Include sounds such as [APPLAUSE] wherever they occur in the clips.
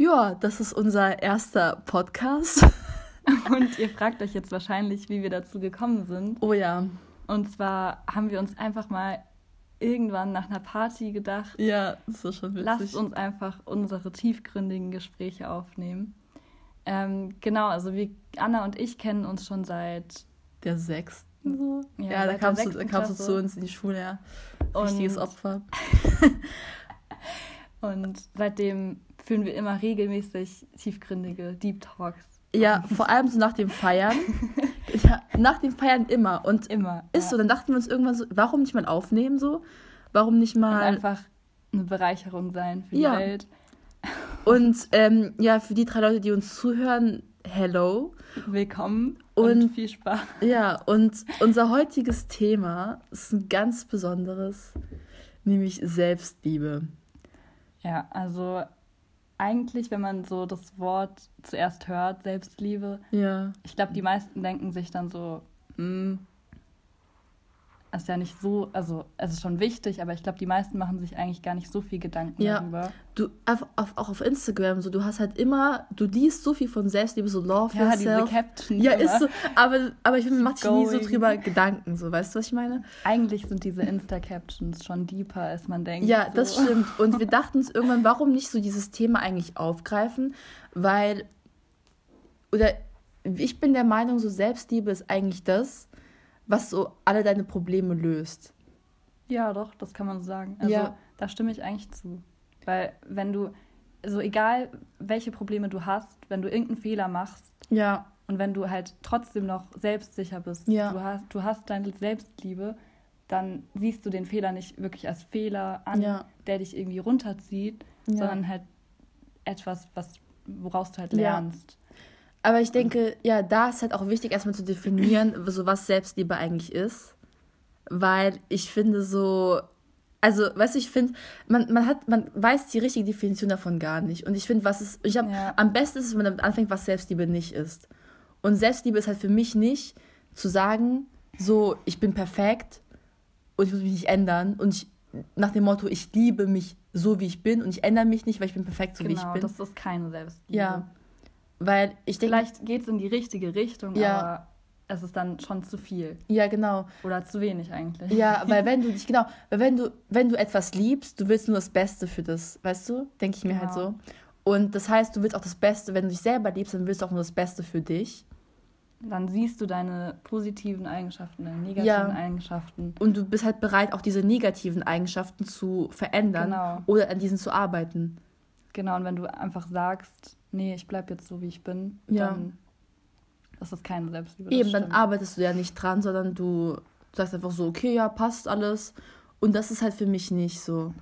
Ja, das ist unser erster Podcast. [LAUGHS] Und ihr fragt euch jetzt wahrscheinlich, wie wir dazu gekommen sind. Oh ja. Und zwar haben wir uns einfach mal irgendwann nach einer Party gedacht. Ja, das ist schon witzig. Lasst uns einfach unsere tiefgründigen Gespräche aufnehmen. Ähm, genau, also wir, Anna und ich kennen uns schon seit der sechsten so. Ja, ja da kamst, du, da kamst du zu uns in die Schule, ja. Richtiges und, Opfer. [LAUGHS] und seitdem führen wir immer regelmäßig tiefgründige Deep Talks. Ja, [LAUGHS] vor allem so nach dem Feiern. [LAUGHS] ja, nach dem Feiern immer. Und immer. Ist ja. so, dann dachten wir uns irgendwann so, warum nicht mal aufnehmen so? Warum nicht mal. Und einfach eine Bereicherung sein für die ja. Welt. [LAUGHS] Und ähm, ja, für die drei Leute, die uns zuhören, hello. Willkommen und, und, viel Spaß. Ja, und unser heutiges Thema ist ein ganz besonderes, nämlich Selbstliebe. Ja, also eigentlich, wenn man so das Wort zuerst hört, Selbstliebe, ja. ich glaube, die meisten denken sich dann so, hm, ist ja nicht so, also es ist schon wichtig, aber ich glaube, die meisten machen sich eigentlich gar nicht so viel Gedanken ja. darüber. Du, auf, auf, auch auf Instagram, so du hast halt immer, du liest so viel von Selbstliebe, so Love ja, yourself. diese Captions. Ja, ist so, aber, aber ich finde, man macht sich nie so drüber Gedanken, so, weißt du, was ich meine? Eigentlich sind diese Insta-Captions schon deeper, als man denkt. Ja, so. das stimmt. Und wir dachten uns irgendwann, warum nicht so dieses Thema eigentlich aufgreifen, weil, oder ich bin der Meinung, so Selbstliebe ist eigentlich das, was so alle deine Probleme löst. Ja, doch, das kann man so sagen. Also ja. da stimme ich eigentlich zu. Weil wenn du, also egal welche Probleme du hast, wenn du irgendeinen Fehler machst ja. und wenn du halt trotzdem noch selbstsicher bist, ja. du, hast, du hast deine Selbstliebe, dann siehst du den Fehler nicht wirklich als Fehler an, ja. der dich irgendwie runterzieht, sondern halt etwas, was, woraus du halt lernst. Aber ich denke, ja, da ist halt auch wichtig, erstmal zu definieren, so was Selbstliebe eigentlich ist. Weil ich finde so, also, weißt du, ich finde, man, man hat, man weiß die richtige Definition davon gar nicht. Und ich finde, was ist, ich habe, ja. am besten ist es, wenn man damit anfängt, was Selbstliebe nicht ist. Und Selbstliebe ist halt für mich nicht zu sagen, so, ich bin perfekt und ich muss mich nicht ändern. Und ich, nach dem Motto, ich liebe mich so, wie ich bin und ich ändere mich nicht, weil ich bin perfekt so, genau, wie ich genau, bin. das ist keine Selbstliebe. Ja. Weil ich denke. Vielleicht geht es in die richtige Richtung, ja. aber es ist dann schon zu viel. Ja, genau. Oder zu wenig eigentlich. Ja, weil wenn du [LAUGHS] dich, genau, weil wenn du, wenn du etwas liebst, du willst nur das Beste für das, weißt du? Denke ich mir genau. halt so. Und das heißt, du willst auch das Beste, wenn du dich selber liebst, dann willst du auch nur das Beste für dich. Dann siehst du deine positiven Eigenschaften, deine negativen ja. Eigenschaften. Und du bist halt bereit, auch diese negativen Eigenschaften zu verändern genau. oder an diesen zu arbeiten. Genau, und wenn du einfach sagst, nee, ich bleibe jetzt so, wie ich bin, ja. dann das ist keine Selbstliebe. Eben, dann arbeitest du ja nicht dran, sondern du sagst einfach so, okay, ja, passt alles. Und das ist halt für mich nicht so.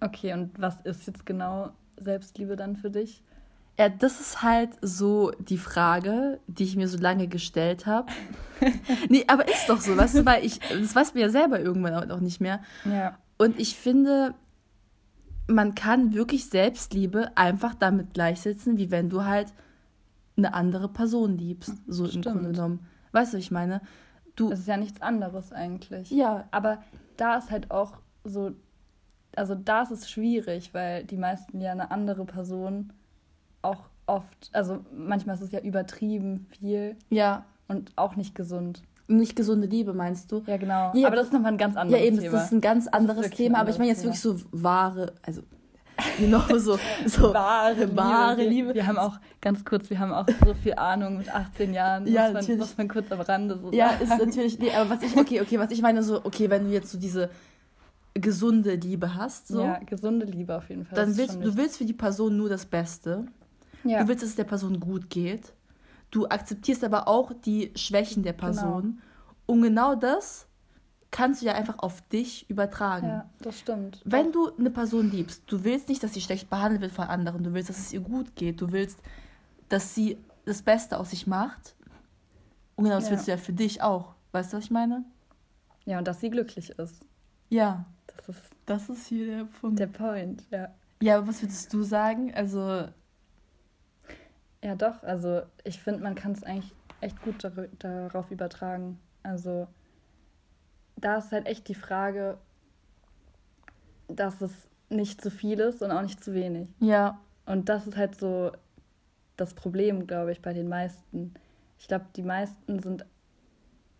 Okay, und was ist jetzt genau Selbstliebe dann für dich? Ja, das ist halt so die Frage, die ich mir so lange gestellt habe. [LAUGHS] nee, aber ist doch so, weißt du, weil ich, das weiß mir ja selber irgendwann auch nicht mehr. Ja. Und ich finde, man kann wirklich Selbstliebe einfach damit gleichsetzen, wie wenn du halt eine andere Person liebst, so Stimmt. im Grunde genommen. Weißt du, was ich meine? Du, das ist ja nichts anderes eigentlich. Ja. Aber da ist halt auch so, also da ist es schwierig, weil die meisten ja eine andere Person auch oft, also manchmal ist es ja übertrieben viel. Ja. Und auch nicht gesund. Nicht gesunde Liebe, meinst du? Ja, genau. Ja, aber das ist nochmal ein ganz anderes Thema. Ja, eben, Thema. das ist ein ganz anderes Thema. Aber ich meine jetzt Thema. wirklich so wahre, also genau so, [LAUGHS] so wahre, wahre Liebe. Liebe. Wir haben auch, ganz kurz, wir haben auch so viel Ahnung mit 18 Jahren, ja, muss, man, muss man kurz am Rande so Ja, sagen. ist natürlich, nee, aber was ich, okay, okay, was ich meine so, okay, wenn du jetzt so diese gesunde Liebe hast, so. Ja, gesunde Liebe auf jeden Fall. Dann willst du willst für die Person nur das Beste. Ja. Du willst, dass es der Person gut geht. Du akzeptierst aber auch die Schwächen der genau. Person. Genau. Und genau das kannst du ja einfach auf dich übertragen. Ja, das stimmt. Wenn du eine Person liebst, du willst nicht, dass sie schlecht behandelt wird von anderen, du willst, dass es ihr gut geht, du willst, dass sie das Beste aus sich macht. Und genau das ja. willst du ja für dich auch. Weißt du, was ich meine? Ja, und dass sie glücklich ist. Ja. Das ist, das ist hier der Punkt. Der Point, ja. Ja, aber was würdest du sagen? Also. Ja, doch. Also, ich finde, man kann es eigentlich echt gut darauf übertragen. Also, da ist halt echt die Frage, dass es nicht zu viel ist und auch nicht zu wenig. Ja. Und das ist halt so das Problem, glaube ich, bei den meisten. Ich glaube, die meisten sind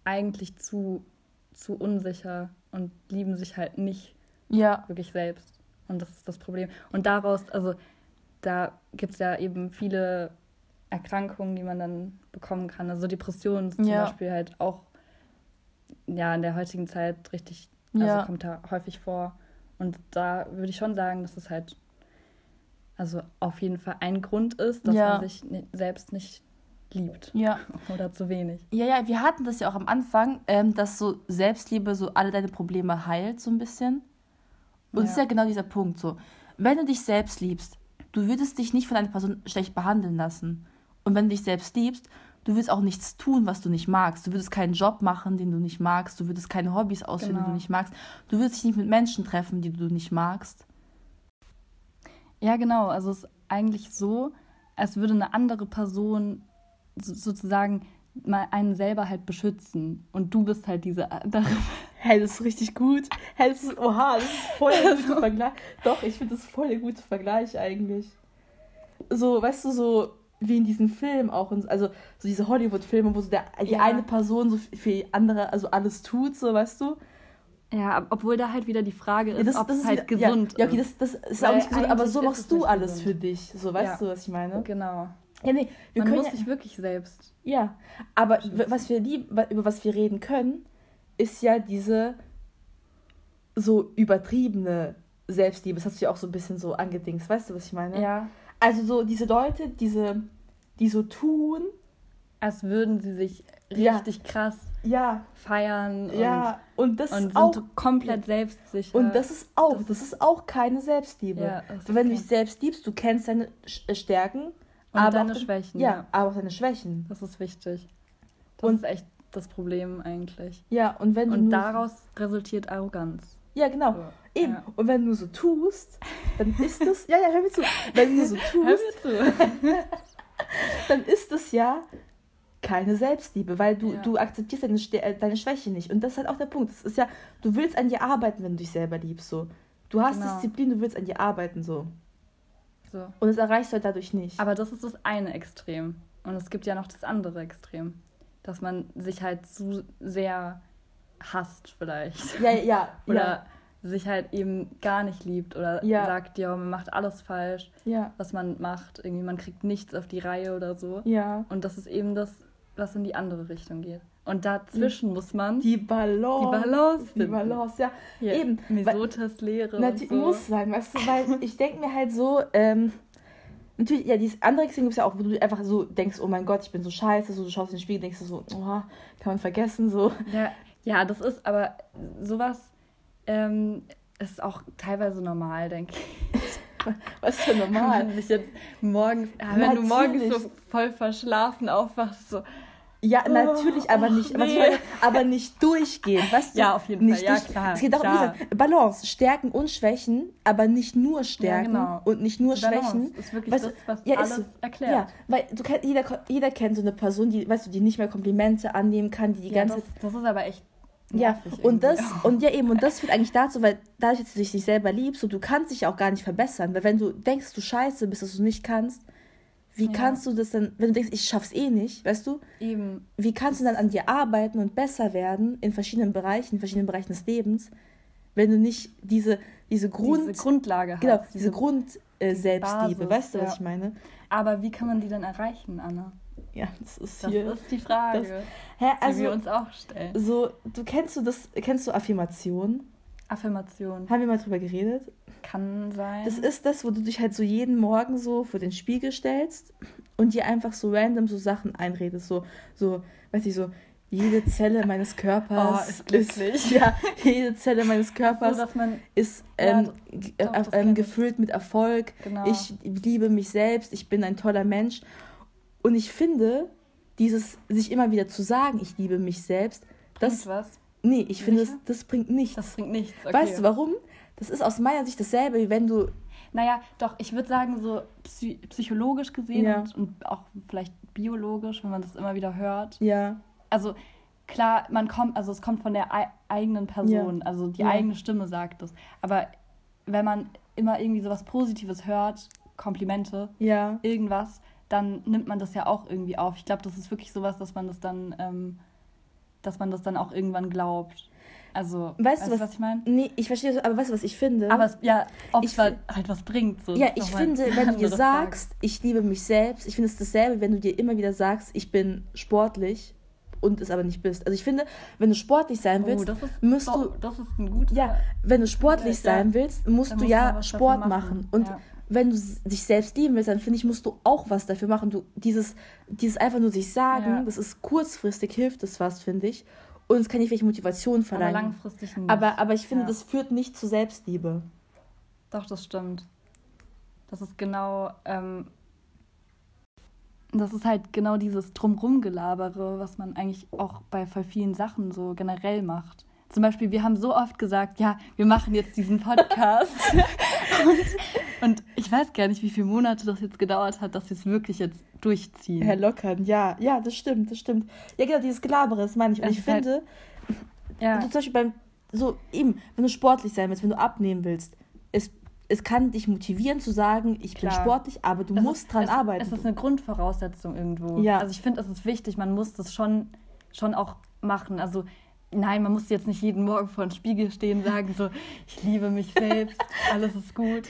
eigentlich zu, zu unsicher und lieben sich halt nicht ja. wirklich selbst. Und das ist das Problem. Und daraus, also da gibt es ja eben viele Erkrankungen, die man dann bekommen kann. Also Depressionen zum ja. Beispiel halt auch ja in der heutigen Zeit richtig, also ja. kommt da häufig vor. Und da würde ich schon sagen, dass es halt also auf jeden Fall ein Grund ist, dass ja. man sich selbst nicht liebt. Ja. [LAUGHS] Oder zu wenig. Ja, ja, wir hatten das ja auch am Anfang, ähm, dass so Selbstliebe so alle deine Probleme heilt, so ein bisschen. Und es ja. ist ja genau dieser Punkt so. Wenn du dich selbst liebst, du würdest dich nicht von einer Person schlecht behandeln lassen. Und wenn du dich selbst liebst, du würdest auch nichts tun, was du nicht magst. Du würdest keinen Job machen, den du nicht magst. Du würdest keine Hobbys ausführen, genau. die du genau. nicht magst. Du würdest dich nicht mit Menschen treffen, die du nicht magst. Ja, genau. Also es ist eigentlich so, als würde eine andere Person sozusagen mal einen selber halt beschützen. Und du bist halt diese andere. [LAUGHS] Hey, das ist richtig gut. Hey, das ist, oha, das ist voll der gute [LAUGHS] Vergleich. Doch, ich finde das voll der gute Vergleich eigentlich. So, weißt du, so wie in diesen Filmen auch, also so diese Hollywood-Filme, wo so der, die ja. eine Person so für andere, also alles tut, so, weißt du? Ja, obwohl da halt wieder die Frage ist, ja, ob es halt wieder, gesund ja, ja, okay, das, das ist Weil auch nicht gesund, aber so machst du alles gesund. für dich. So, weißt du, was ich meine? Genau. Ja, nee, wir Man können muss sich wirklich selbst. Ja, aber was wir lieb, über was wir reden können, ist ja diese so übertriebene Selbstliebe. Das hast du ja auch so ein bisschen so angedingst. Weißt du, was ich meine? Ja. Also so diese Leute, diese, die so tun, als würden sie sich richtig ja. krass ja. feiern und, ja. und, das und sind auch, komplett selbstsicher. Und das ist auch, das, das ist auch keine Selbstliebe. Ja, Wenn du dich selbst liebst, du kennst deine äh, Stärken und aber deine auch, Schwächen. Ja, aber auch deine Schwächen. Das ist wichtig. Das und, ist echt das Problem eigentlich. Ja, und wenn Und daraus resultiert Arroganz. Ja, genau. So. Eben. Ja. Und wenn du so tust, dann ist es. ja, ja, hör mir zu. Wenn du so tust. [LAUGHS] hör mir zu. [LAUGHS] dann ist es ja keine Selbstliebe, weil du, ja. du akzeptierst deine, äh, deine Schwäche nicht. Und das ist halt auch der Punkt. Das ist ja, du willst an dir arbeiten, wenn du dich selber liebst. So. Du hast genau. Disziplin, du willst an dir arbeiten. So. so. Und das erreichst du halt dadurch nicht. Aber das ist das eine Extrem. Und es gibt ja noch das andere Extrem. Dass man sich halt zu sehr hasst, vielleicht. Ja, ja. [LAUGHS] Oder ja. Sich halt eben gar nicht liebt oder ja. sagt, ja, man macht alles falsch, ja. was man macht. Irgendwie, man kriegt nichts auf die Reihe oder so. Ja. Und das ist eben das was in die andere Richtung geht. Und dazwischen muss man die Balance, die Balance, finden. die Balance, ja, ja eben. Mesotes Lehre. Na, so. muss sein, weißt du, weil ich denke mir halt so, ähm, natürlich, ja, dieses andere Extrem gibt es ja auch, wo du einfach so denkst, oh mein Gott, ich bin so scheiße, so du schaust in den Spiegel, denkst du so, oh, kann man vergessen, so. Ja, ja das ist aber sowas ähm, ist auch teilweise normal, denke ich. [LAUGHS] Was für normal? Wenn, sich jetzt morgens, wenn du morgens so voll verschlafen aufwachst, so, ja, oh, natürlich, aber nicht, nee. meine, aber nicht durchgehend, weißt du? Ja, auf jeden nicht Fall, ja, klar. Es geht darum, klar. Diese Balance, Stärken und Schwächen, aber nicht nur Stärken ja, genau. und nicht nur Die Schwächen. ist wirklich weißt, das, was ja, alles ist, erklärt. Ja, weil du, jeder, jeder kennt so eine Person, die, weißt du, die nicht mehr Komplimente annehmen kann, die die ja, ganze das, das ist aber echt ja, und das, [LAUGHS] und ja eben, und das führt eigentlich dazu, weil dadurch, dass du dich selber liebst, und du kannst dich auch gar nicht verbessern, weil wenn du denkst, du scheiße bist, dass du nicht kannst, wie ja. kannst du das dann, wenn du denkst, ich schaff's eh nicht, weißt du? Eben. Wie kannst du dann an dir arbeiten und besser werden in verschiedenen Bereichen, in verschiedenen Bereichen des Lebens, wenn du nicht diese, diese, Grund, diese Grundlage hast? Genau, diese, diese Grund äh, Selbstliebe, weißt du, was ja. ich meine? Aber wie kann man die dann erreichen, Anna? Ja, das ist das hier. Das ist die Frage, das, hä, also, die wir uns auch stellen. So, du kennst du das, kennst du Affirmation? Affirmation. Haben wir mal drüber geredet? Kann sein. Das ist das, wo du dich halt so jeden Morgen so vor den Spiegel stellst und dir einfach so random so Sachen einredest. So, so, weiß ich, so, jede Zelle meines Körpers [LAUGHS] oh, ist glücklich. Ist, [LAUGHS] ja, jede Zelle meines [LAUGHS] Körpers so, ist ähm, ja, doch, äh, ähm, gefüllt mit Erfolg. Genau. Ich liebe mich selbst, ich bin ein toller Mensch. Und ich finde, dieses sich immer wieder zu sagen, ich liebe mich selbst, das was? Nee, ich finde, das, das bringt nichts. Das bringt nichts. Okay. Weißt du warum? Das ist aus meiner Sicht dasselbe, wie wenn du. Naja, doch, ich würde sagen, so psychologisch gesehen ja. und, und, auch vielleicht biologisch, wenn man das immer wieder hört. Ja. Also klar, man kommt, also es kommt von der eigenen Person, ja. also die ja. eigene Stimme sagt es. Aber wenn man immer irgendwie so was Positives hört, Komplimente, ja. irgendwas, dann nimmt man das ja auch irgendwie auf. Ich glaube, das ist wirklich sowas, dass man das dann, ähm, dass man das dann auch irgendwann glaubt. Also, weißt, weißt du, was, was ich meine? Nee, ich verstehe das, aber weißt du, was ich finde? Aber es, ja, ob ich, es halt, halt was bringt. So, ja, ich finde, [LAUGHS] wenn du dir sagst, Frage. ich liebe mich selbst, ich finde es dasselbe, wenn du dir immer wieder sagst, ich bin sportlich und es aber nicht bist. Also ich finde, wenn du sportlich sein oh, willst, oh, musst du. Das ist ein guter. Ja, wenn du sportlich sein willst, musst du ja Sport machen. machen. Und ja. Wenn du dich selbst lieben willst, dann finde ich, musst du auch was dafür machen. Du, dieses, dieses einfach nur sich sagen, ja. das ist kurzfristig, hilft es fast, finde ich. Und es kann nicht welche Motivation verleihen. Aber langfristig nicht. Aber, aber ich finde, das führt nicht zu Selbstliebe. Doch, das stimmt. Das ist genau ähm, das ist halt genau dieses Drumrumgelabere, was man eigentlich auch bei voll vielen Sachen so generell macht. Zum Beispiel, wir haben so oft gesagt, ja, wir machen jetzt diesen Podcast. [LAUGHS] und, und, ich weiß gar nicht, wie viele Monate das jetzt gedauert hat, dass wir es wirklich jetzt durchziehen. Herr Lockern, ja, ja, das stimmt, das stimmt. Ja, genau, dieses Gelabere, das meine ich. Und das ich finde, halt, ja. zum Beispiel beim, so eben, wenn du sportlich sein willst, wenn du abnehmen willst, es es kann dich motivieren zu sagen, ich Klar. bin sportlich, aber du es musst ist, dran es, arbeiten. Es ist eine Grundvoraussetzung irgendwo. Ja. Also ich finde, es ist wichtig, man muss das schon, schon auch machen. Also nein, man muss jetzt nicht jeden Morgen vor dem Spiegel stehen und sagen so, ich liebe mich selbst, [LAUGHS] alles ist gut.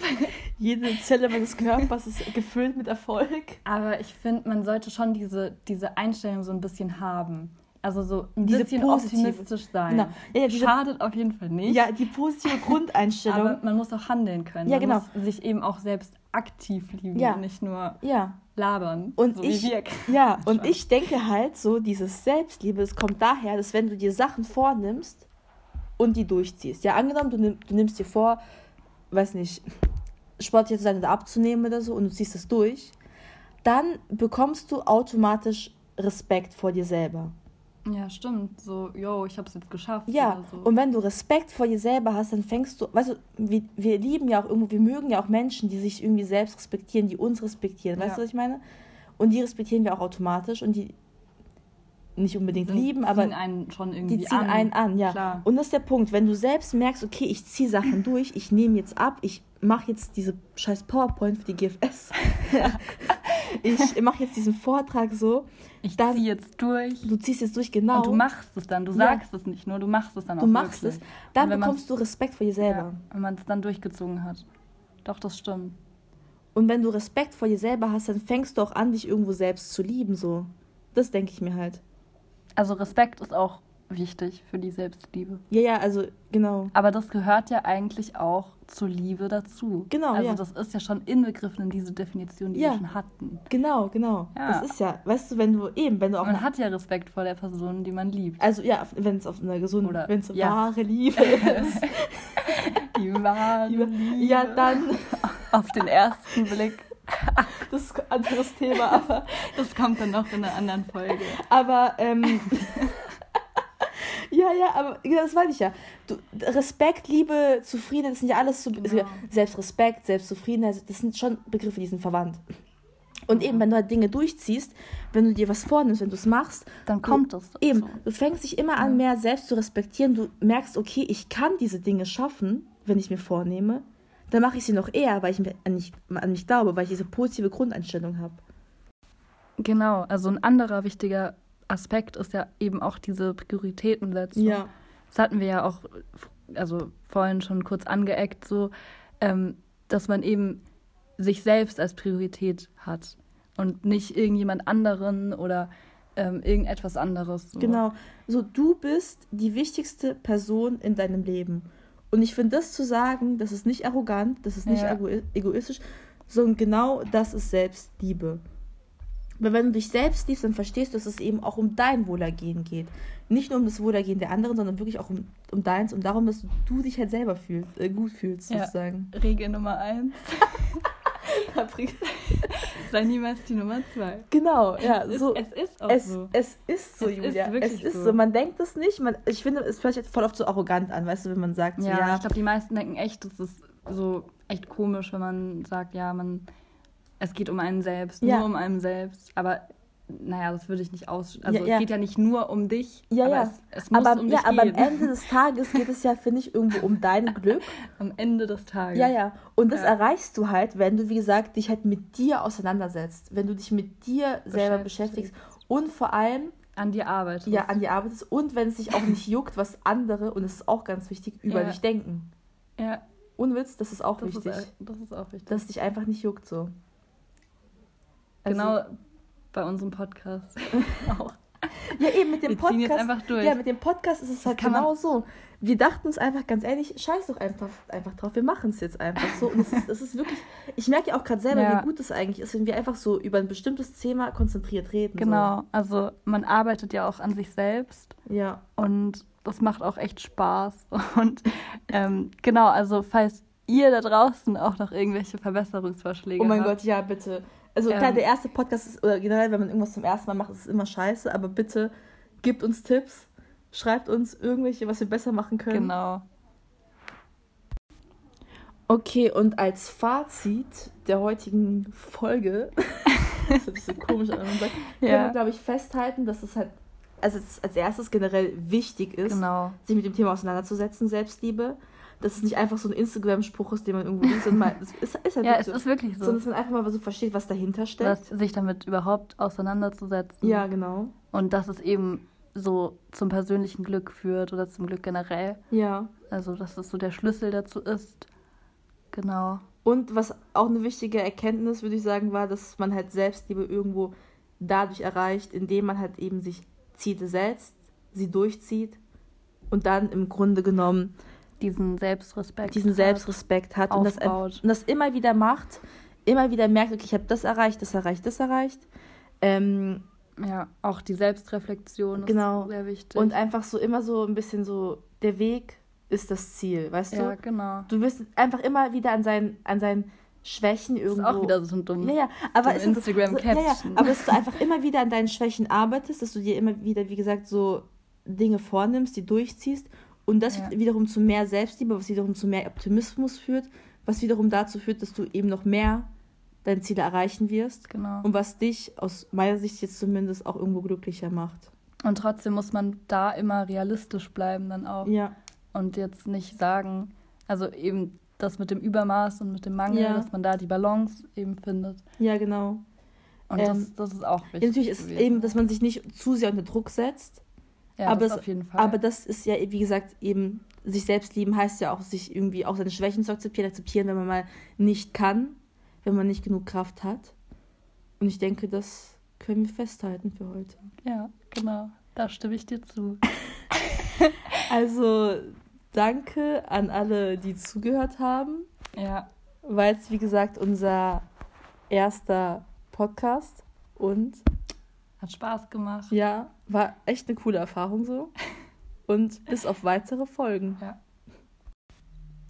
Jede Zelle meines Körpers ist gefüllt mit Erfolg. Aber ich finde, man sollte schon diese, diese Einstellung so ein bisschen haben. Also so ein diese bisschen positive, optimistisch sein. Genau. Ja, ja, Schadet auf jeden Fall nicht. Ja, die positive [LAUGHS] Grundeinstellung. Aber man muss auch handeln können. Ja, man genau. muss sich eben auch selbst aktiv lieben ja. und nicht nur ja. labern. Und so ich, Ja, [LAUGHS] und ich denke halt so, dieses Selbstliebe, es kommt daher, dass wenn du dir Sachen vornimmst und die durchziehst. Ja, angenommen, du, nimm, du nimmst dir vor, weiß nicht, sportlich zu sein oder abzunehmen oder so und du ziehst es durch, dann bekommst du automatisch Respekt vor dir selber. Ja, stimmt. So, yo, ich hab's jetzt geschafft. Ja, so. und wenn du Respekt vor dir selber hast, dann fängst du, weißt du, wir, wir lieben ja auch irgendwo, wir mögen ja auch Menschen, die sich irgendwie selbst respektieren, die uns respektieren. Weißt ja. du, was ich meine? Und die respektieren wir auch automatisch und die nicht unbedingt Sind, lieben, aber. Die ziehen einen schon irgendwie Die ziehen an. einen an, ja. Klar. Und das ist der Punkt, wenn du selbst merkst, okay, ich ziehe Sachen durch, ich nehme jetzt ab, ich mache jetzt diese scheiß PowerPoint für die GFS. [LAUGHS] [LAUGHS] ich mache jetzt diesen Vortrag so. Ich ziehe jetzt durch. Du ziehst jetzt durch, genau. Und du machst es dann. Du sagst ja. es nicht nur, du machst es dann auch. Du machst wirklich. es. Dann bekommst du Respekt vor dir selber. Ja, wenn man es dann durchgezogen hat. Doch, das stimmt. Und wenn du Respekt vor dir selber hast, dann fängst du auch an, dich irgendwo selbst zu lieben, so. Das denke ich mir halt. Also Respekt ist auch wichtig für die Selbstliebe. Ja, ja, also genau. Aber das gehört ja eigentlich auch zur Liebe dazu. Genau. Also ja. das ist ja schon inbegriffen in diese Definition, die ja. wir schon hatten. Genau, genau. Ja. Das ist ja, weißt du, wenn du eben, wenn du auch. Man hat ja Respekt vor der Person, die man liebt. Also ja, wenn es auf einer gesunden, wenn es wahre [LAUGHS] Liebe ist. die wahre Liebe. Ja, dann. [LAUGHS] auf den ersten Blick. [LAUGHS] Das ist ein anderes Thema, aber. Das kommt dann noch in einer anderen Folge. Aber, ähm. Ja, ja, aber das weiß ich ja. Du, Respekt, Liebe, Zufriedenheit, das sind ja alles so. Genau. Selbstrespekt, Selbstzufriedenheit, das sind schon Begriffe, die sind verwandt. Und eben, wenn du halt Dinge durchziehst, wenn du dir was vornimmst, wenn du es machst, dann kommt es. Eben, so. du fängst dich immer an, mehr selbst zu respektieren. Du merkst, okay, ich kann diese Dinge schaffen, wenn ich mir vornehme. Dann mache ich sie noch eher, weil ich an mich, an mich glaube, weil ich diese positive Grundeinstellung habe. Genau, also ein anderer wichtiger Aspekt ist ja eben auch diese Prioritätensetzung. Ja. Das hatten wir ja auch, also vorhin schon kurz angeeckt, so, ähm, dass man eben sich selbst als Priorität hat und nicht irgendjemand anderen oder ähm, irgendetwas anderes. So. Genau. So, du bist die wichtigste Person in deinem Leben. Und ich finde, das zu sagen, das ist nicht arrogant, das ist nicht ja. egoistisch, sondern genau das ist Selbstliebe. Weil wenn du dich selbst liebst, dann verstehst du, dass es eben auch um dein Wohlergehen geht. Nicht nur um das Wohlergehen der anderen, sondern wirklich auch um, um deins und darum, dass du dich halt selber fühlst, äh, gut fühlst, ja. sozusagen. Regel Nummer eins. [LAUGHS] Sei niemals die Nummer zwei. Genau, ja. Es, so, ist, es ist auch es, so. Es ist so, es Julia. Ist es ist so. so. Man denkt es nicht. Man, ich finde, es sich jetzt voll oft so arrogant an, weißt du, wenn man sagt, ja, so, ja. ich glaube, die meisten denken echt, das ist so echt komisch, wenn man sagt, ja, man es geht um einen selbst, ja. nur um einen selbst. Aber naja, das würde ich nicht aus. Also ja, ja. es geht ja nicht nur um dich. Ja, aber ja. Es, es muss aber, um ja, aber am Ende des [LAUGHS] Tages geht es ja, finde ich, irgendwo um dein Glück. [LAUGHS] Am Ende des Tages. Ja, ja. Und das erreichst du halt, wenn du, wie gesagt, dich halt mit dir auseinandersetzt. Wenn du dich mit dir selber beschäftigst. Und vor allem. An dir arbeitest. Ja, an dir arbeitest. Und wenn es dich auch nicht juckt, was andere, und das ist auch ganz wichtig, über dich denken. Ja. Unwitz, das ist auch das wichtig. Ist, das ist auch wichtig. Dass es dich einfach nicht juckt so. Also, genau bei unserem Podcast [LAUGHS] auch. Ja, eben mit dem Wir Podcast. Jetzt einfach durch. Ja, mit dem Podcast ist es halt genau so. Wir dachten uns einfach ganz ehrlich, scheiß doch einfach, einfach drauf, wir machen es jetzt einfach so. Und es ist, es ist wirklich, ich merke ja auch gerade selber, ja. wie gut es eigentlich ist, wenn wir einfach so über ein bestimmtes Thema konzentriert reden. Genau, so. also man arbeitet ja auch an sich selbst. Ja. Und das macht auch echt Spaß. [LAUGHS] Und ähm, genau, also falls ihr da draußen auch noch irgendwelche Verbesserungsvorschläge habt. Oh mein habt, Gott, ja, bitte also klar, der erste Podcast ist, oder generell, wenn man irgendwas zum ersten Mal macht, ist es immer scheiße, aber bitte gebt uns Tipps, schreibt uns irgendwelche, was wir besser machen können. Genau. Okay, und als Fazit der heutigen Folge, [LAUGHS] das ist ein bisschen komisch an sagt, ja. können wir, glaube ich, festhalten, dass es halt also als erstes generell wichtig ist, genau. sich mit dem Thema auseinanderzusetzen, Selbstliebe dass es nicht einfach so ein Instagram-Spruch ist, den man irgendwo liest und mal. [LAUGHS] Es ist, ist halt ja, es so, ist wirklich so. Sondern dass man einfach mal so versteht, was dahinter steckt. Was, sich damit überhaupt auseinanderzusetzen. Ja, genau. Und dass es eben so zum persönlichen Glück führt oder zum Glück generell. Ja. Also, dass es so der Schlüssel dazu ist. Genau. Und was auch eine wichtige Erkenntnis, würde ich sagen, war, dass man halt Selbstliebe irgendwo dadurch erreicht, indem man halt eben sich Ziele setzt, sie durchzieht und dann im Grunde genommen diesen Selbstrespekt diesen Selbstrespekt hat und das, und das, immer wieder macht, immer wieder merkt, okay, ich habe das erreicht, das erreicht, das erreicht. Ähm, ja, auch die Selbstreflexion genau. ist sehr wichtig. Und einfach so immer so ein bisschen so, der Weg ist das Ziel, weißt ja, du? Ja, genau. Du wirst einfach immer wieder an seinen, an seinen Schwächen irgendwo. Das ist auch wieder so ein dummes ja, ja, aber es Instagram Caption. Ja, ja, aber dass du einfach immer wieder an deinen Schwächen arbeitest, dass du dir immer wieder, wie gesagt, so Dinge vornimmst, die durchziehst und das ja. wiederum zu mehr Selbstliebe, was wiederum zu mehr Optimismus führt, was wiederum dazu führt, dass du eben noch mehr deine Ziele erreichen wirst. Genau. Und was dich aus meiner Sicht jetzt zumindest auch irgendwo glücklicher macht. Und trotzdem muss man da immer realistisch bleiben dann auch. Ja. Und jetzt nicht sagen, also eben das mit dem Übermaß und mit dem Mangel, ja. dass man da die Balance eben findet. Ja, genau. Und ähm, das, das ist auch wichtig. Natürlich ist gewesen. eben, dass man sich nicht zu sehr unter Druck setzt, ja, aber das, Fall. Aber das ist ja, wie gesagt, eben, sich selbst lieben heißt ja auch, sich irgendwie auch seine Schwächen zu akzeptieren, akzeptieren, wenn man mal nicht kann, wenn man nicht genug Kraft hat. Und ich denke, das können wir festhalten für heute. Ja, genau. Da stimme ich dir zu. [LAUGHS] also, danke an alle, die zugehört haben. Ja. War jetzt, wie gesagt, unser erster Podcast und hat Spaß gemacht. Ja, war echt eine coole Erfahrung so. [LAUGHS] Und bis auf weitere Folgen. Ja.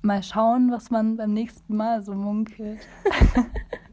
Mal schauen, was man beim nächsten Mal so munkelt. [LAUGHS]